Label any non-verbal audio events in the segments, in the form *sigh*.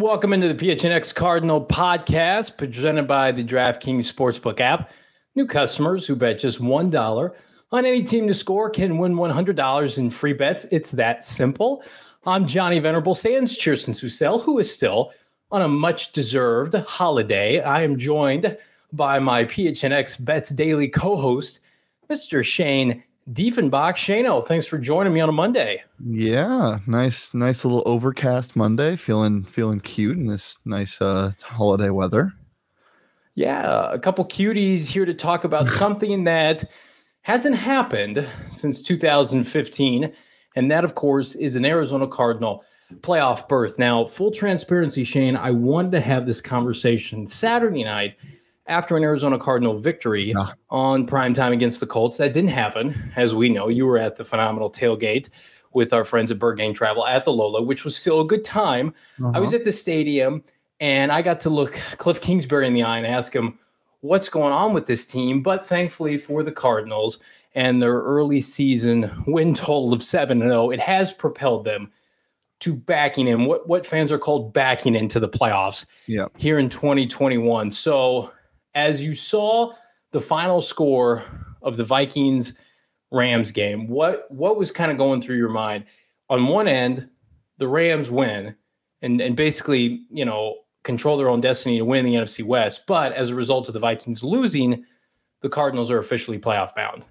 Welcome into the PHNX Cardinal podcast presented by the DraftKings Sportsbook app. New customers who bet just $1 on any team to score can win $100 in free bets. It's that simple. I'm Johnny Venerable Sands Cheerson Susel, who is still on a much deserved holiday. I am joined by my PHNX Bets Daily co host, Mr. Shane Diefenbach. Shano, thanks for joining me on a Monday. Yeah, nice, nice little overcast Monday. Feeling feeling cute in this nice uh holiday weather. Yeah, a couple cuties here to talk about *laughs* something that hasn't happened since 2015, and that, of course, is an Arizona Cardinal playoff berth. Now, full transparency, Shane, I wanted to have this conversation Saturday night after an Arizona Cardinal victory yeah. on prime time against the Colts. That didn't happen, as we know. You were at the phenomenal tailgate with our friends at Bird Gang Travel at the Lola, which was still a good time. Uh-huh. I was at the stadium and I got to look Cliff Kingsbury in the eye and ask him what's going on with this team. But thankfully for the Cardinals and their early season win total of 7 0, it has propelled them to backing in what, what fans are called backing into the playoffs yeah. here in 2021. So as you saw the final score of the Vikings Rams game, what what was kind of going through your mind? On one end, the Rams win and and basically, you know, control their own destiny to win the NFC West, but as a result of the Vikings losing, the Cardinals are officially playoff bound.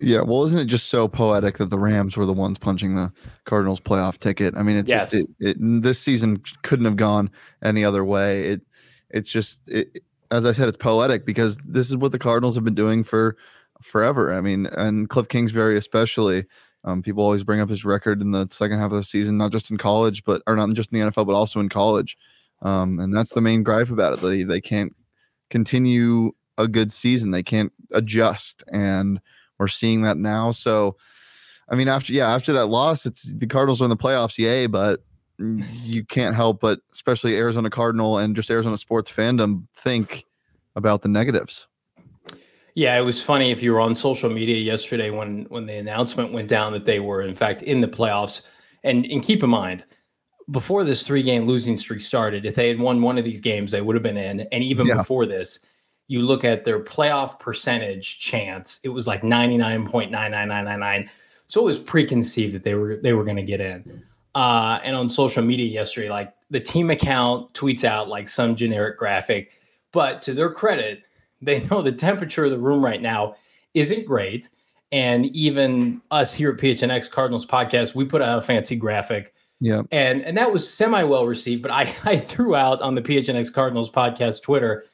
Yeah, well, isn't it just so poetic that the Rams were the ones punching the Cardinals playoff ticket? I mean, it's yes. just it, it, this season couldn't have gone any other way. It it's just it, as I said, it's poetic because this is what the Cardinals have been doing for forever. I mean, and Cliff Kingsbury especially. Um, people always bring up his record in the second half of the season, not just in college, but or not just in the NFL, but also in college. Um, and that's the main gripe about it. They they can't continue a good season. They can't adjust, and we're seeing that now. So, I mean, after yeah, after that loss, it's the Cardinals are in the playoffs, yay! But you can't help but, especially Arizona Cardinal and just Arizona sports fandom, think about the negatives. Yeah, it was funny if you were on social media yesterday when when the announcement went down that they were in fact in the playoffs. And and keep in mind, before this three game losing streak started, if they had won one of these games, they would have been in. And even yeah. before this, you look at their playoff percentage chance, it was like 99.99999. So it was preconceived that they were they were going to get in uh, and on social media yesterday, like the team account tweets out like some generic graphic. But to their credit, *laughs* they know the temperature of the room right now isn't great. And even us here at PHNX Cardinals podcast, we put out a fancy graphic. Yeah. And and that was semi well received. But I, *laughs* I threw out on the PHNX Cardinals podcast Twitter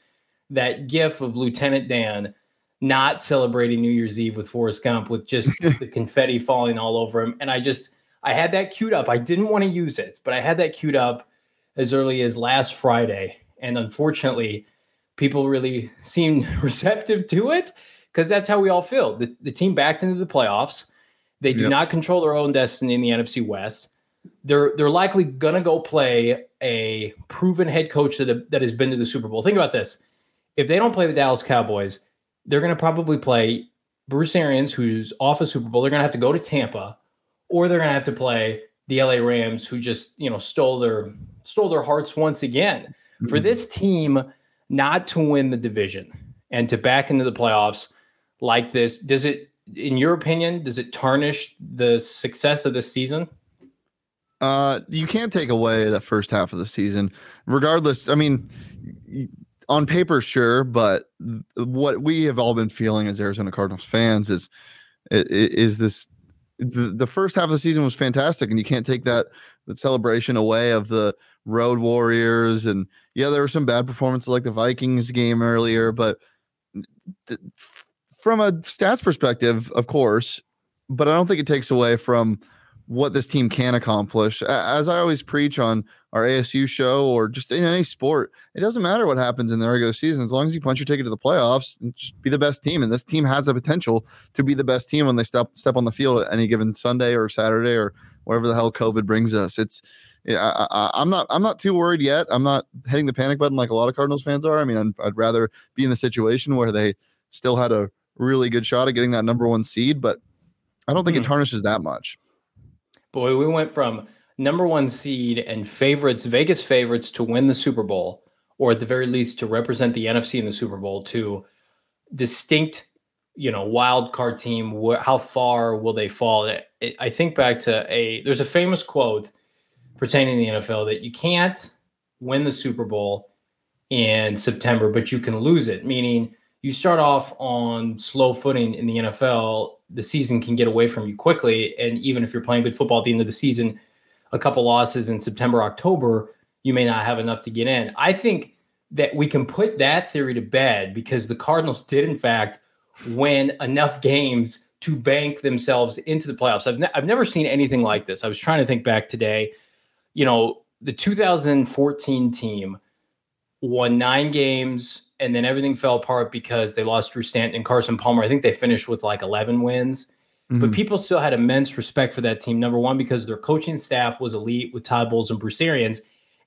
that gif of Lieutenant Dan not celebrating New Year's Eve with Forrest Gump with just *laughs* the confetti falling all over him. And I just I had that queued up. I didn't want to use it, but I had that queued up as early as last Friday. And unfortunately, people really *laughs* seemed *laughs* receptive to it because that's how we all feel. The, the team backed into the playoffs. They do yep. not control their own destiny in the NFC West. They're they're likely gonna go play a proven head coach that, that has been to the Super Bowl. Think about this: if they don't play the Dallas Cowboys, they're gonna probably play Bruce Arians, who's off a Super Bowl. They're gonna have to go to Tampa or they're going to have to play the LA Rams, who just you know stole their stole their hearts once again. Mm-hmm. For this team not to win the division and to back into the playoffs like this, does it, in your opinion, does it tarnish the success of this season? Uh, you can't take away that first half of the season, regardless. I mean, on paper, sure, but what we have all been feeling as Arizona Cardinals fans is is this the, the first half of the season was fantastic, and you can't take that that celebration away of the road warriors. And yeah, there were some bad performances like the Vikings game earlier, but th- from a stats perspective, of course, but I don't think it takes away from what this team can accomplish. As I always preach on our ASU show or just in any sport, it doesn't matter what happens in the regular season as long as you punch your ticket to the playoffs and just be the best team. And this team has the potential to be the best team when they step step on the field at any given Sunday or Saturday or whatever the hell COVID brings us. It's yeah, I, am not I'm not too worried yet. I'm not hitting the panic button like a lot of Cardinals fans are. I mean, I'd, I'd rather be in the situation where they still had a really good shot at getting that number one seed, but I don't think mm-hmm. it hmm. tarnishes that much. Boy, we went from number one seed and favorites, Vegas favorites to win the Super Bowl, or at the very least to represent the NFC in the Super Bowl, to distinct, you know, wild card team. Wh- how far will they fall? It, it, I think back to a there's a famous quote pertaining to the NFL that you can't win the Super Bowl in September, but you can lose it. Meaning, you start off on slow footing in the NFL, the season can get away from you quickly. And even if you're playing good football at the end of the season, a couple losses in September, October, you may not have enough to get in. I think that we can put that theory to bed because the Cardinals did, in fact, win enough games to bank themselves into the playoffs. I've, ne- I've never seen anything like this. I was trying to think back today. You know, the 2014 team won nine games and then everything fell apart because they lost Drew Stanton and Carson Palmer. I think they finished with like 11 wins. Mm-hmm. But people still had immense respect for that team. Number one, because their coaching staff was elite with Todd Bowles and Bruce Arians.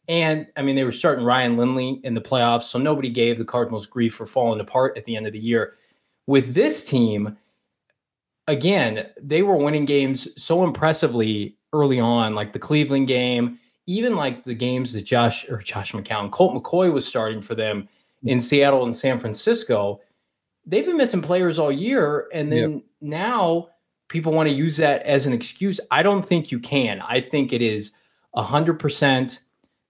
And I mean, they were starting Ryan Lindley in the playoffs, so nobody gave the Cardinals grief for falling apart at the end of the year. With this team, again, they were winning games so impressively early on, like the Cleveland game, even like the games that Josh or Josh McCown, Colt McCoy was starting for them in Seattle and San Francisco. They've been missing players all year, and then yep. now people want to use that as an excuse. I don't think you can. I think it is hundred percent.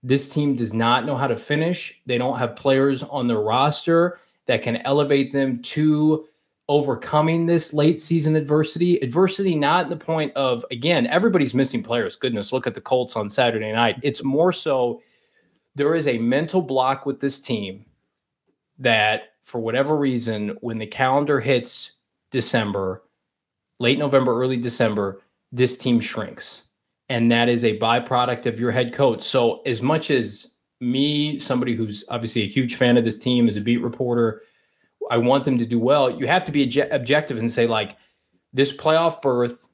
This team does not know how to finish. They don't have players on their roster that can elevate them to overcoming this late season adversity. Adversity, not the point of, again, everybody's missing players. Goodness, look at the Colts on Saturday night. It's more so there is a mental block with this team that, for whatever reason, when the calendar hits December, late November, early December, this team shrinks. And that is a byproduct of your head coach. So, as much as me, somebody who's obviously a huge fan of this team, as a beat reporter, I want them to do well. You have to be objective and say, like, this playoff berth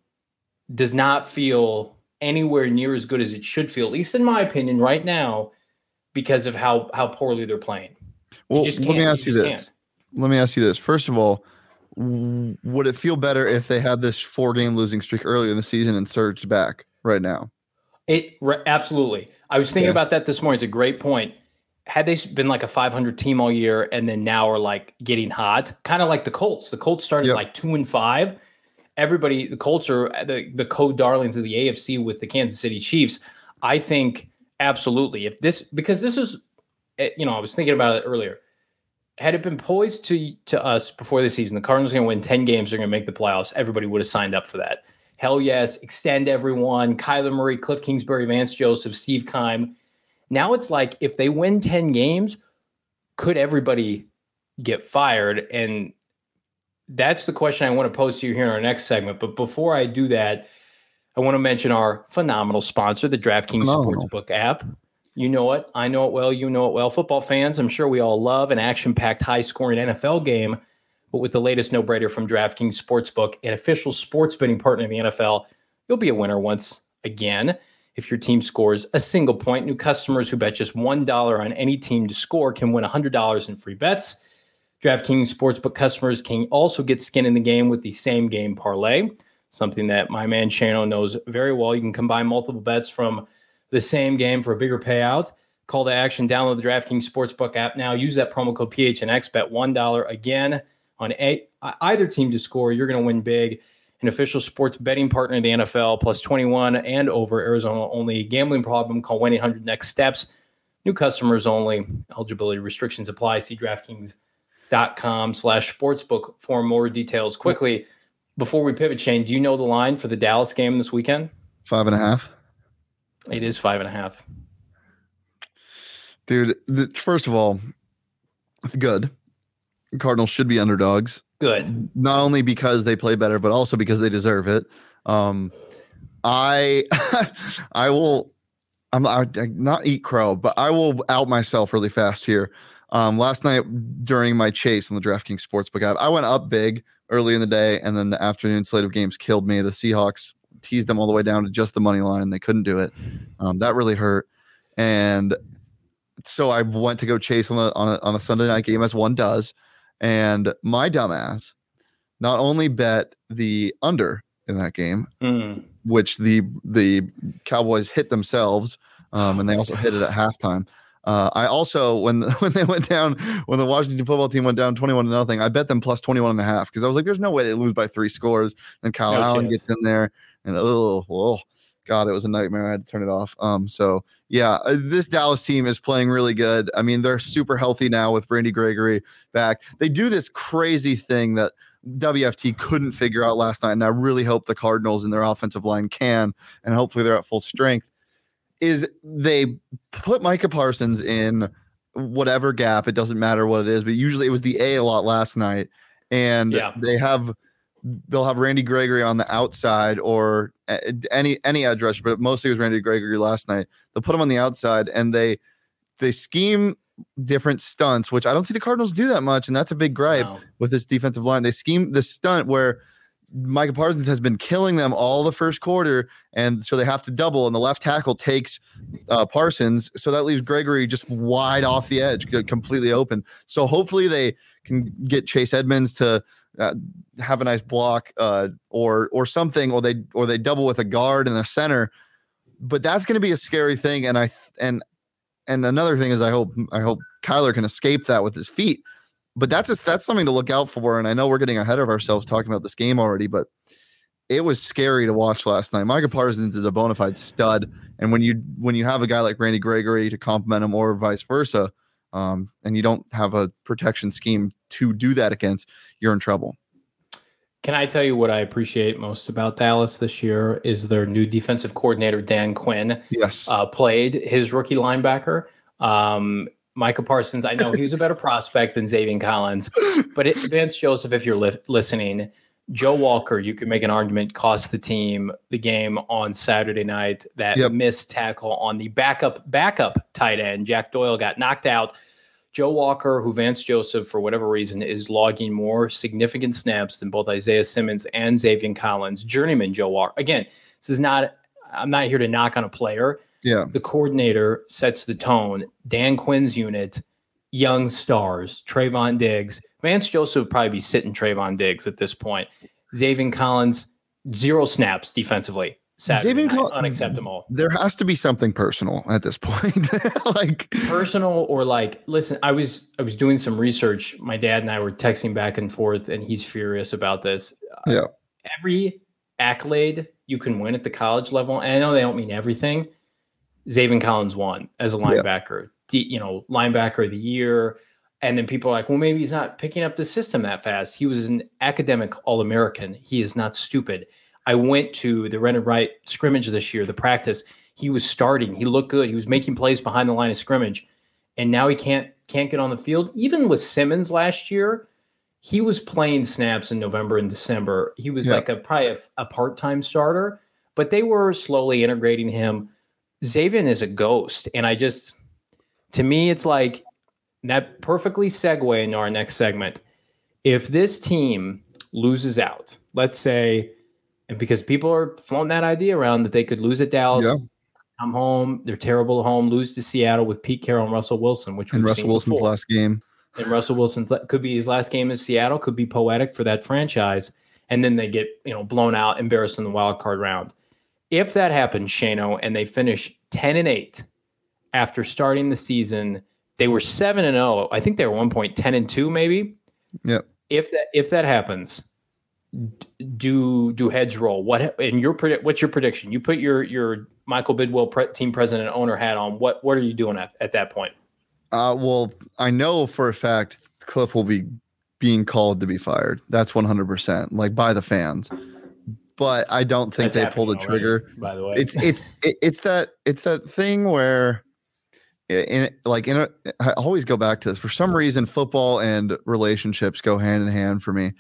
does not feel anywhere near as good as it should feel, at least in my opinion, right now, because of how how poorly they're playing. Well, let me ask you, you this. Can't. Let me ask you this. First of all, would it feel better if they had this four game losing streak earlier in the season and surged back right now? It absolutely. I was thinking yeah. about that this morning. It's a great point had they been like a 500 team all year and then now are like getting hot, kind of like the Colts. The Colts started yep. like two and five. Everybody, the Colts are the the code darlings of the AFC with the Kansas City Chiefs. I think absolutely if this because this is, Eh, you know, I was thinking about it earlier. Had it been poised to to us before the season, the Cardinals are going to win 10 games, they're going to make the playoffs. Everybody would have signed up for that. Hell yes, extend everyone. Kyler Murray, Cliff Kingsbury, Vance Joseph, Steve Keim now it's like if they win 10 games, could everybody get fired? And that's the question I want to pose to you here in our next segment. But before I do that, I want to mention our phenomenal sponsor, the DraftKings phenomenal. Sportsbook app. You know it. I know it well. You know it well. Football fans, I'm sure we all love an action packed, high scoring NFL game. But with the latest no brainer from DraftKings Sportsbook, an official sports betting partner in the NFL, you'll be a winner once again if your team scores a single point. New customers who bet just $1 on any team to score can win $100 in free bets. DraftKings Sportsbook customers can also get skin in the game with the same game parlay, something that my man Shano knows very well. You can combine multiple bets from the same game for a bigger payout. Call to action, download the DraftKings Sportsbook app now. Use that promo code PHNX, bet $1 again on a, either team to score. You're going to win big an official sports betting partner of the NFL, plus 21 and over Arizona only. Gambling problem, call 1 800 Next Steps. New customers only. Eligibility restrictions apply. See DraftKings.com slash sportsbook for more details. Quickly, before we pivot, Shane, do you know the line for the Dallas game this weekend? Five and a half. It is five and a half. Dude, first of all, good. Cardinals should be underdogs. Good. Not only because they play better, but also because they deserve it. Um, I *laughs* I will I'm not, not eat crow, but I will out myself really fast here. Um, last night during my chase on the DraftKings Sportsbook app, I went up big early in the day, and then the afternoon slate of games killed me. The Seahawks teased them all the way down to just the money line. And they couldn't do it. Um, that really hurt. And so I went to go chase on a, on a, on a Sunday night game as one does. And my dumbass not only bet the under in that game, mm. which the the Cowboys hit themselves, um, and they also hit it at halftime. Uh, I also when *laughs* when they went down when the Washington football team went down 21 to nothing, I bet them plus 21 and a half because I was like, there's no way they lose by three scores. Then Kyle no Allen chance. gets in there and oh, oh god, it was a nightmare. I had to turn it off. Um, so yeah, uh, this Dallas team is playing really good. I mean, they're super healthy now with Randy Gregory back. They do this crazy thing that WFT couldn't figure out last night, and I really hope the Cardinals and their offensive line can, and hopefully they're at full strength. Is they put Micah Parsons in whatever gap, it doesn't matter what it is, but usually it was the A a lot last night, and yeah. they have they'll have Randy Gregory on the outside or any any edge rush, but mostly it was Randy Gregory last night. They'll put him on the outside and they they scheme different stunts, which I don't see the Cardinals do that much, and that's a big gripe wow. with this defensive line. They scheme the stunt where Micah Parsons has been killing them all the first quarter, and so they have to double, and the left tackle takes uh, Parsons, so that leaves Gregory just wide off the edge, completely open. So hopefully they can get Chase Edmonds to uh, have a nice block, uh, or or something, or they or they double with a guard in the center. But that's going to be a scary thing, and I and and another thing is I hope I hope Kyler can escape that with his feet. But that's just, that's something to look out for. And I know we're getting ahead of ourselves talking about this game already, but it was scary to watch last night. Micah Parsons is a bona fide stud, and when you when you have a guy like Randy Gregory to complement him, or vice versa, um, and you don't have a protection scheme to do that against, you're in trouble. Can I tell you what I appreciate most about Dallas this year is their new defensive coordinator Dan Quinn. Yes, uh, played his rookie linebacker. Um, Micah Parsons. I know he's a better *laughs* prospect than Zaven Collins, but it, Vance Joseph, if you're li- listening, Joe Walker, you could make an argument cost the team the game on Saturday night. That yep. missed tackle on the backup backup tight end, Jack Doyle, got knocked out. Joe Walker, who Vance Joseph, for whatever reason, is logging more significant snaps than both Isaiah Simmons and Zaven Collins. Journeyman Joe Walker. Again, this is not. I'm not here to knock on a player. Yeah. The coordinator sets the tone. Dan Quinn's unit, young stars, Trevon Diggs. Vance Joseph would probably be sitting Trevon Diggs at this point. Zaven Collins, zero snaps defensively. Saturday night, unacceptable. There has to be something personal at this point. *laughs* like personal or like listen, I was I was doing some research. My dad and I were texting back and forth and he's furious about this. Yeah. Uh, every accolade you can win at the college level, and I know they don't mean everything, Zaven Collins won as a linebacker. Yeah. you know, linebacker of the year. And then people are like, well, maybe he's not picking up the system that fast. He was an academic All American. He is not stupid. I went to the Renton Wright scrimmage this year, the practice. He was starting. He looked good. He was making plays behind the line of scrimmage. And now he can't can't get on the field. Even with Simmons last year, he was playing snaps in November and December. He was yeah. like a probably a, a part-time starter, but they were slowly integrating him Zaven is a ghost. And I just, to me, it's like that perfectly segue into our next segment. If this team loses out, let's say, and because people are floating that idea around that they could lose at Dallas, yeah. come home, they're terrible at home, lose to Seattle with Pete Carroll and Russell Wilson, which and Russell Wilson's before. last game. And Russell Wilson's could be his last game in Seattle, could be poetic for that franchise. And then they get, you know, blown out, embarrassed in the wild card round. If that happens, Shano, and they finish 10 and 8 after starting the season, they were 7 and 0. I think they were one point 10 and 2 maybe. Yep. If that if that happens, do do heads roll? What and your predict? what's your prediction? You put your your Michael Bidwill pre, team president owner hat on. What what are you doing at, at that point? Uh, well, I know for a fact Cliff will be being called to be fired. That's 100% like by the fans but I don't think That's they pull the trigger. Already, by the way, it's it's it, it's that it's that thing where in like in a, I always go back to this. For some reason, football and relationships go hand in hand for me.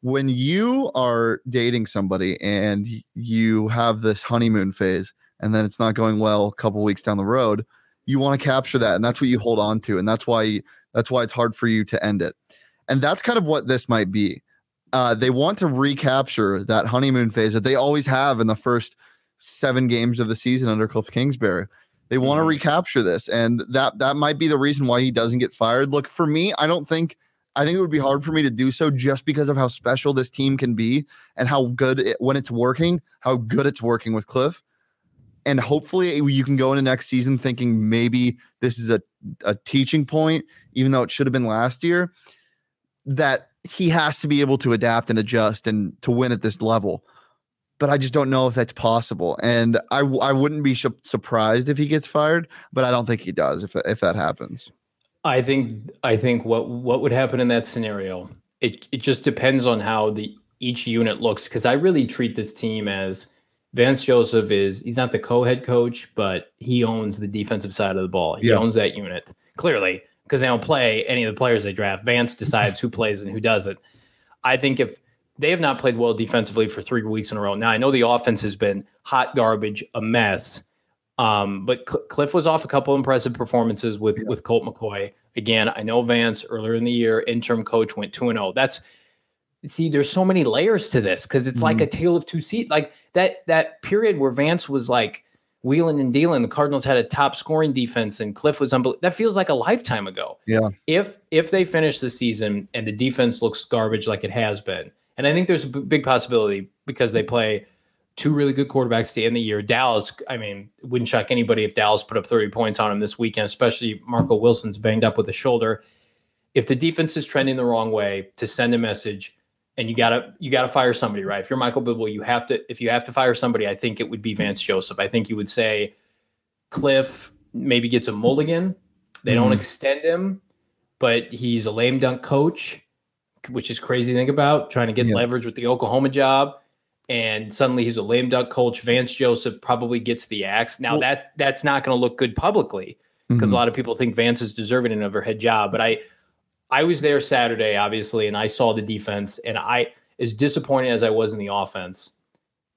When you are dating somebody and you have this honeymoon phase, and then it's not going well a couple weeks down the road, you want to capture that, and that's what you hold on to, and that's why that's why it's hard for you to end it. And that's kind of what this might be. Uh, they want to recapture that honeymoon phase that they always have in the first seven games of the season under Cliff Kingsbury. They want to mm-hmm. recapture this, and that that might be the reason why he doesn't get fired. Look, for me, I don't think I think it would be hard for me to do so just because of how special this team can be and how good it, when it's working, how good it's working with Cliff. And hopefully you can go into next season thinking maybe this is a, a teaching point, even though it should have been last year, that he has to be able to adapt and adjust and to win at this level but I just don't know if that's possible. And I I wouldn't be surprised if he gets fired, but I don't think he does if if that happens. I think I think what what would happen in that scenario it it just depends on how the each unit looks because I really treat this team as Vance Joseph is he's not the co-head coach, but he owns the defensive side of the ball. He yeah. owns that unit clearly because they don't play any of the players they draft. Vance decides who plays and who doesn't. I think if they have not played well defensively for three weeks in a row. Now I know the offense has been hot garbage, a mess. Um, but Cl- Cliff was off a couple impressive performances with yeah. with Colt McCoy. Again, I know Vance earlier in the year, interim coach went two and zero. Oh. That's see, there's so many layers to this because it's mm-hmm. like a tale of two seats. Like that that period where Vance was like wheeling and dealing, the Cardinals had a top scoring defense, and Cliff was unbelievable. That feels like a lifetime ago. Yeah. If if they finish the season and the defense looks garbage like it has been, and I think there's a big possibility because they play two really good quarterbacks to end the year. Dallas, I mean, wouldn't shock anybody if Dallas put up 30 points on him this weekend, especially Marco Wilson's banged up with the shoulder. If the defense is trending the wrong way, to send a message, and you gotta you gotta fire somebody, right? If you're Michael Bidwill, you have to if you have to fire somebody, I think it would be Vance Joseph. I think you would say Cliff maybe gets a mulligan. They mm. don't mm-hmm. extend him, but he's a lame dunk coach which is crazy to think about, trying to get yeah. leverage with the Oklahoma job. And suddenly he's a lame duck coach. Vance Joseph probably gets the axe. Now well, that that's not going to look good publicly because mm-hmm. a lot of people think Vance is deserving an overhead job. But I I was there Saturday, obviously, and I saw the defense. And I as disappointed as I was in the offense,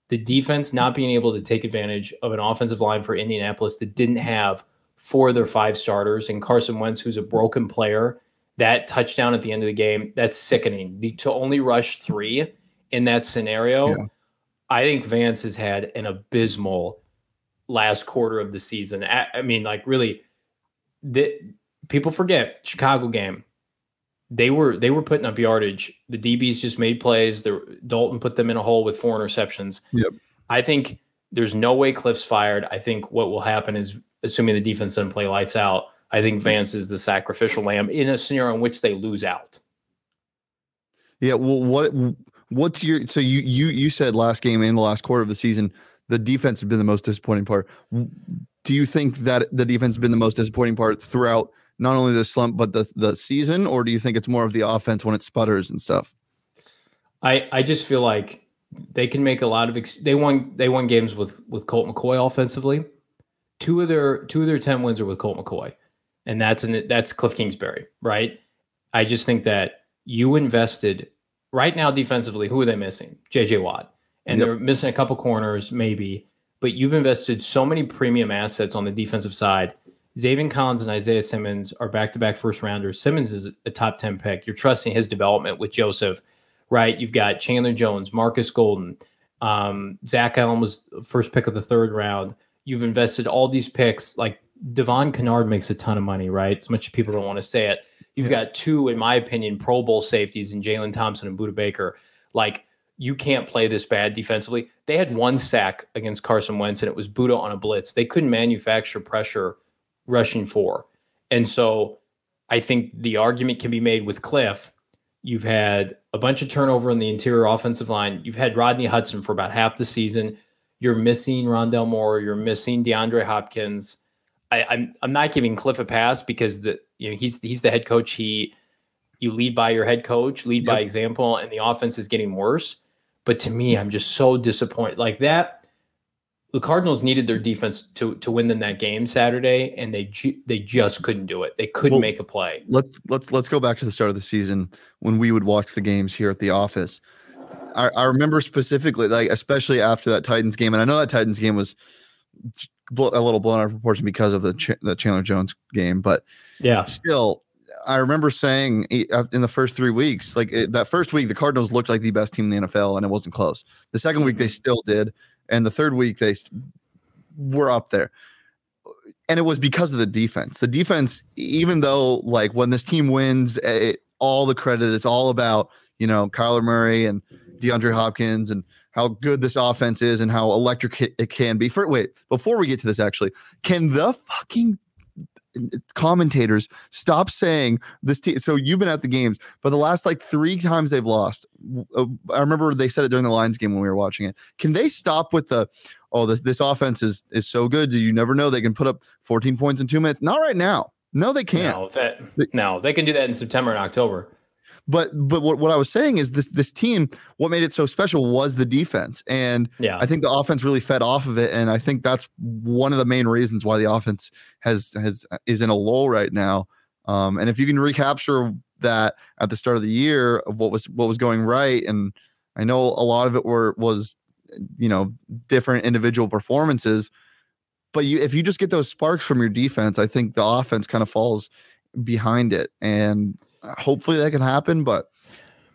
the defense not being able to take advantage of an offensive line for Indianapolis that didn't have four of their five starters and Carson Wentz, who's a broken player that touchdown at the end of the game, that's sickening. To only rush three in that scenario, yeah. I think Vance has had an abysmal last quarter of the season. I, I mean, like really, the, people forget Chicago game. They were they were putting up yardage. The DBs just made plays. The Dalton put them in a hole with four interceptions. Yep. I think there's no way Cliff's fired. I think what will happen is, assuming the defense doesn't play lights out, I think mm-hmm. Vance is the sacrificial lamb in a scenario in which they lose out. Yeah. Well, what what's your so you you you said last game in the last quarter of the season the defense has been the most disappointing part. Do you think that the defense has been the most disappointing part throughout not only the slump but the the season, or do you think it's more of the offense when it sputters and stuff? I I just feel like they can make a lot of ex- they won they won games with with Colt McCoy offensively. Two of their two of their ten wins are with Colt McCoy and that's in that's Cliff Kingsbury, right? I just think that you invested right now defensively. Who are they missing? J.J. Watt, and yep. they're missing a couple corners, maybe. But you've invested so many premium assets on the defensive side. Zaven Collins and Isaiah Simmons are back-to-back first rounders. Simmons is a top ten pick. You're trusting his development with Joseph, right? You've got Chandler Jones, Marcus Golden, um, Zach Allen was first pick of the third round. You've invested all these picks, like Devon Kennard makes a ton of money, right? As much as people don't want to say it. You've yeah. got two, in my opinion, Pro Bowl safeties in Jalen Thompson and Budda Baker. Like, you can't play this bad defensively. They had one sack against Carson Wentz, and it was Budda on a blitz. They couldn't manufacture pressure rushing four. And so I think the argument can be made with Cliff. You've had a bunch of turnover in the interior offensive line. You've had Rodney Hudson for about half the season. You're missing Rondale Moore. You're missing DeAndre Hopkins. I, am I'm, I'm not giving Cliff a pass because the you know he's he's the head coach. He you lead by your head coach, lead yep. by example, and the offense is getting worse. But to me, I'm just so disappointed. Like that. the Cardinals needed their defense to to win them that game Saturday, and they ju- they just couldn't do it. They couldn't well, make a play. Let's let's let's go back to the start of the season when we would watch the games here at the office. I, I remember specifically, like especially after that Titans game, and I know that Titans game was a little blown out of proportion because of the Ch- the Chandler Jones game, but yeah, still, I remember saying uh, in the first three weeks, like it, that first week, the Cardinals looked like the best team in the NFL, and it wasn't close. The second week, they mm-hmm. still did, and the third week, they were up there. And it was because of the defense. The defense, even though like when this team wins, it, all the credit, it's all about you know Kyler Murray and DeAndre Hopkins and how good this offense is and how electric it can be. For wait, before we get to this, actually, can the fucking commentators stop saying this team so you've been at the games but the last like three times they've lost uh, i remember they said it during the lions game when we were watching it. Can they stop with the oh this, this offense is is so good do you never know they can put up 14 points in two minutes. Not right now. No they can't. No, that, no they can do that in september and october but but what, what I was saying is this this team, what made it so special was the defense. And yeah. I think the offense really fed off of it. And I think that's one of the main reasons why the offense has has is in a lull right now. Um, and if you can recapture that at the start of the year of what was what was going right, and I know a lot of it were was you know different individual performances, but you if you just get those sparks from your defense, I think the offense kind of falls behind it. And hopefully that can happen. But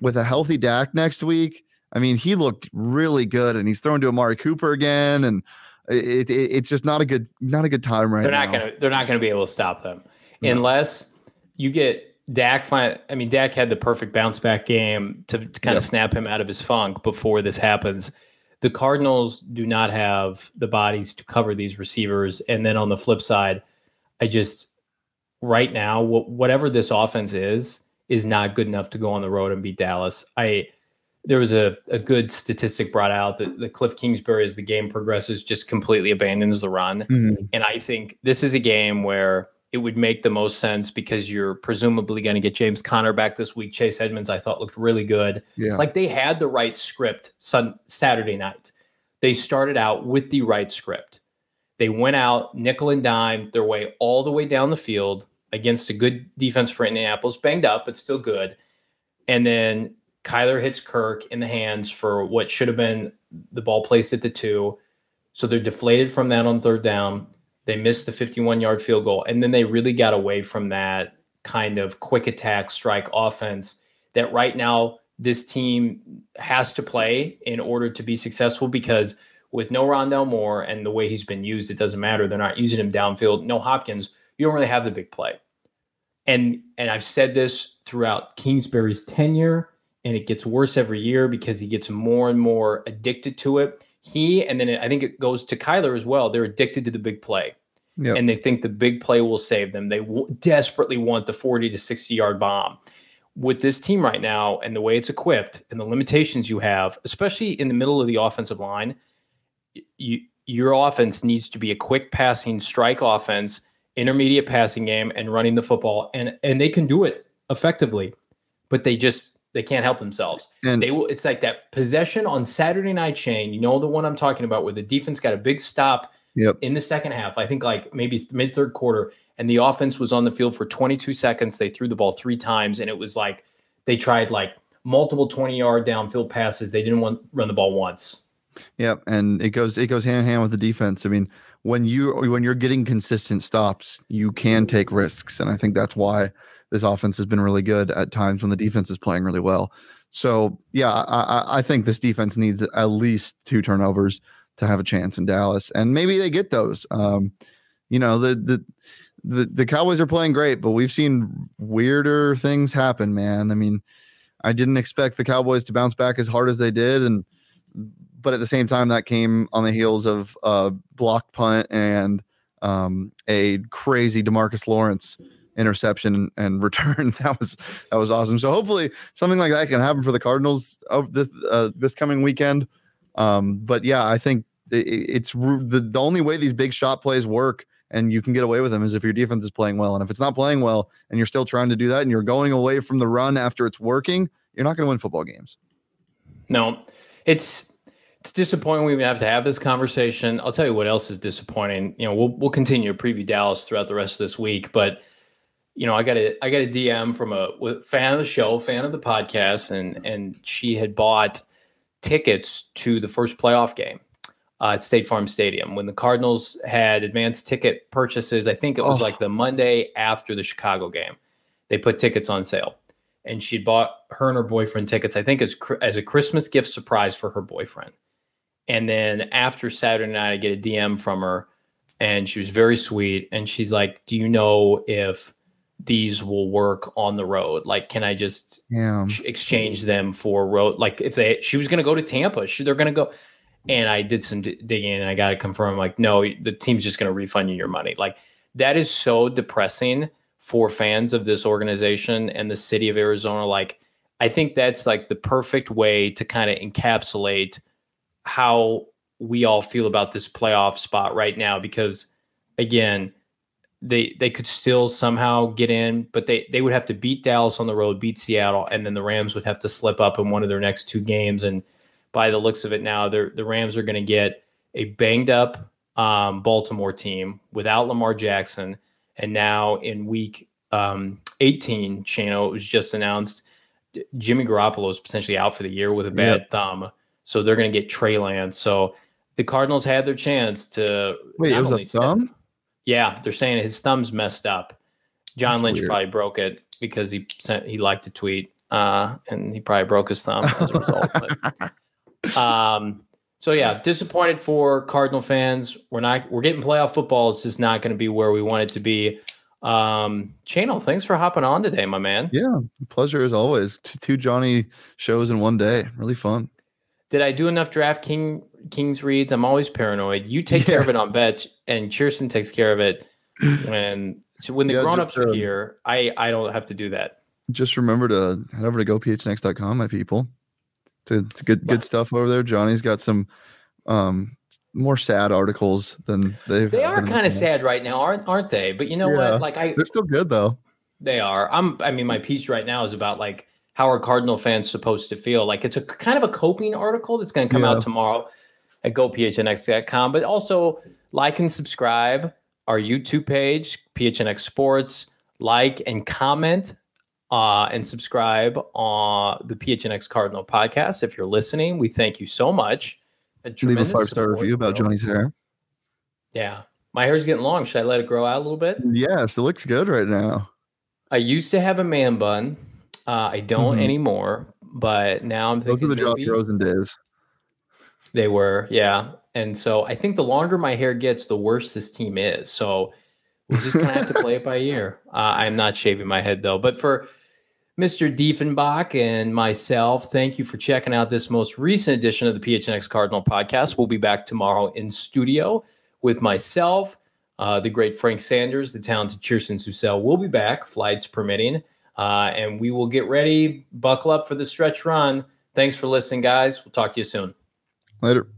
with a healthy Dak next week, I mean, he looked really good, and he's thrown to Amari Cooper again, and it, it, it's just not a good not a good time right they're not now. Gonna, they're not going to be able to stop them no. unless you get Dak. Find, I mean, Dak had the perfect bounce back game to, to kind yep. of snap him out of his funk before this happens. The Cardinals do not have the bodies to cover these receivers, and then on the flip side, I just right now, whatever this offense is, is not good enough to go on the road and beat Dallas. I there was a, a good statistic brought out that the Cliff Kingsbury, as the game progresses, just completely abandons the run. Mm-hmm. And I think this is a game where it would make the most sense because you're presumably going to get James Conner back this week. Chase Edmonds, I thought, looked really good. Yeah. Like they had the right script sun, Saturday night. They started out with the right script. They went out nickel and dime their way all the way down the field against a good defense for Indianapolis, banged up, but still good. And then Kyler hits Kirk in the hands for what should have been the ball placed at the two. So they're deflated from that on third down. They missed the 51 yard field goal. And then they really got away from that kind of quick attack strike offense that right now this team has to play in order to be successful because with no Rondale Moore and the way he's been used, it doesn't matter. They're not using him downfield. No Hopkins you don't really have the big play. And and I've said this throughout Kingsbury's tenure, and it gets worse every year because he gets more and more addicted to it. He and then I think it goes to Kyler as well. They're addicted to the big play. Yep. And they think the big play will save them. They w- desperately want the 40 to 60 yard bomb. With this team right now and the way it's equipped and the limitations you have, especially in the middle of the offensive line, you, your offense needs to be a quick passing strike offense intermediate passing game and running the football and and they can do it effectively but they just they can't help themselves. And they will it's like that possession on saturday night chain you know the one i'm talking about where the defense got a big stop yep. in the second half i think like maybe mid third quarter and the offense was on the field for 22 seconds. They threw the ball three times and it was like they tried like multiple 20 yard downfield passes. They didn't want run the ball once yep and it goes it goes hand in hand with the defense i mean when you when you're getting consistent stops, you can take risks, and I think that's why this offense has been really good at times when the defense is playing really well. So yeah, I, I think this defense needs at least two turnovers to have a chance in Dallas, and maybe they get those. Um, you know, the the the the Cowboys are playing great, but we've seen weirder things happen, man. I mean, I didn't expect the Cowboys to bounce back as hard as they did, and but at the same time, that came on the heels of a blocked punt and um, a crazy Demarcus Lawrence interception and *laughs* return. that was that was awesome. So hopefully something like that can happen for the Cardinals of this uh, this coming weekend. Um, but yeah, I think it, it's the the only way these big shot plays work and you can get away with them is if your defense is playing well. And if it's not playing well and you're still trying to do that and you're going away from the run after it's working, you're not going to win football games. No, it's it's disappointing we have to have this conversation. I'll tell you what else is disappointing. You know, we'll we'll continue to preview Dallas throughout the rest of this week, but you know, I got a I got a DM from a fan of the show, fan of the podcast, and and she had bought tickets to the first playoff game uh, at State Farm Stadium when the Cardinals had advanced ticket purchases. I think it was oh. like the Monday after the Chicago game. They put tickets on sale, and she bought her and her boyfriend tickets. I think as as a Christmas gift surprise for her boyfriend. And then after Saturday night, I get a DM from her, and she was very sweet. And she's like, "Do you know if these will work on the road? Like, can I just yeah. exchange them for road? Like, if they she was going to go to Tampa, she, they're going to go." And I did some d- digging, and I got to confirm, like, no, the team's just going to refund you your money. Like, that is so depressing for fans of this organization and the city of Arizona. Like, I think that's like the perfect way to kind of encapsulate how we all feel about this playoff spot right now because again they they could still somehow get in but they they would have to beat Dallas on the road beat Seattle and then the Rams would have to slip up in one of their next two games. And by the looks of it now the the Rams are going to get a banged up um, Baltimore team without Lamar Jackson. And now in week um, 18 Shano it was just announced Jimmy Garoppolo is potentially out for the year with a bad yep. thumb so they're going to get Trey Lance. So the Cardinals had their chance to. Wait, it was a thumb? yeah, they're saying his thumb's messed up. John That's Lynch weird. probably broke it because he sent he liked a tweet, uh, and he probably broke his thumb as a result. But, *laughs* um, so yeah, disappointed for Cardinal fans. We're not we're getting playoff football. It's just not going to be where we want it to be. Um, Channel, thanks for hopping on today, my man. Yeah, pleasure as always. Two Johnny shows in one day. Really fun did I do enough draft king kings reads? I'm always paranoid. You take yes. care of it on bets, and Cheerson takes care of it *clears throat* when so when the yeah, grown-ups just, are uh, here. I I don't have to do that. Just remember to head over to gophnx.com, my people. To, to good good stuff over there. Johnny's got some um more sad articles than they've. They are kind of sad right now, aren't aren't they? But you know yeah. what? Like I, they're still good though. They are. I'm. I mean, my piece right now is about like how are Cardinal fans supposed to feel? Like it's a kind of a coping article that's going to come yeah. out tomorrow at gophnx.com, but also like and subscribe our YouTube page, PHNX Sports, like and comment uh, and subscribe on the PHNX Cardinal podcast. If you're listening, we thank you so much. A Leave a five star review about Johnny's hair. Yeah. My hair's getting long. Should I let it grow out a little bit? Yes, it looks good right now. I used to have a man bun. Uh, I don't mm-hmm. anymore, but now I'm thinking those are the Josh Rosen days. They were, yeah. And so I think the longer my hair gets, the worse this team is. So we're just gonna have to play it by *laughs* ear. Uh, I'm not shaving my head though. But for Mr. Diefenbach and myself, thank you for checking out this most recent edition of the PHNX Cardinal podcast. We'll be back tomorrow in studio with myself, uh, the great Frank Sanders, the talented Cheerson Susel. We'll be back, flights permitting. Uh, and we will get ready, buckle up for the stretch run. Thanks for listening, guys. We'll talk to you soon. Later.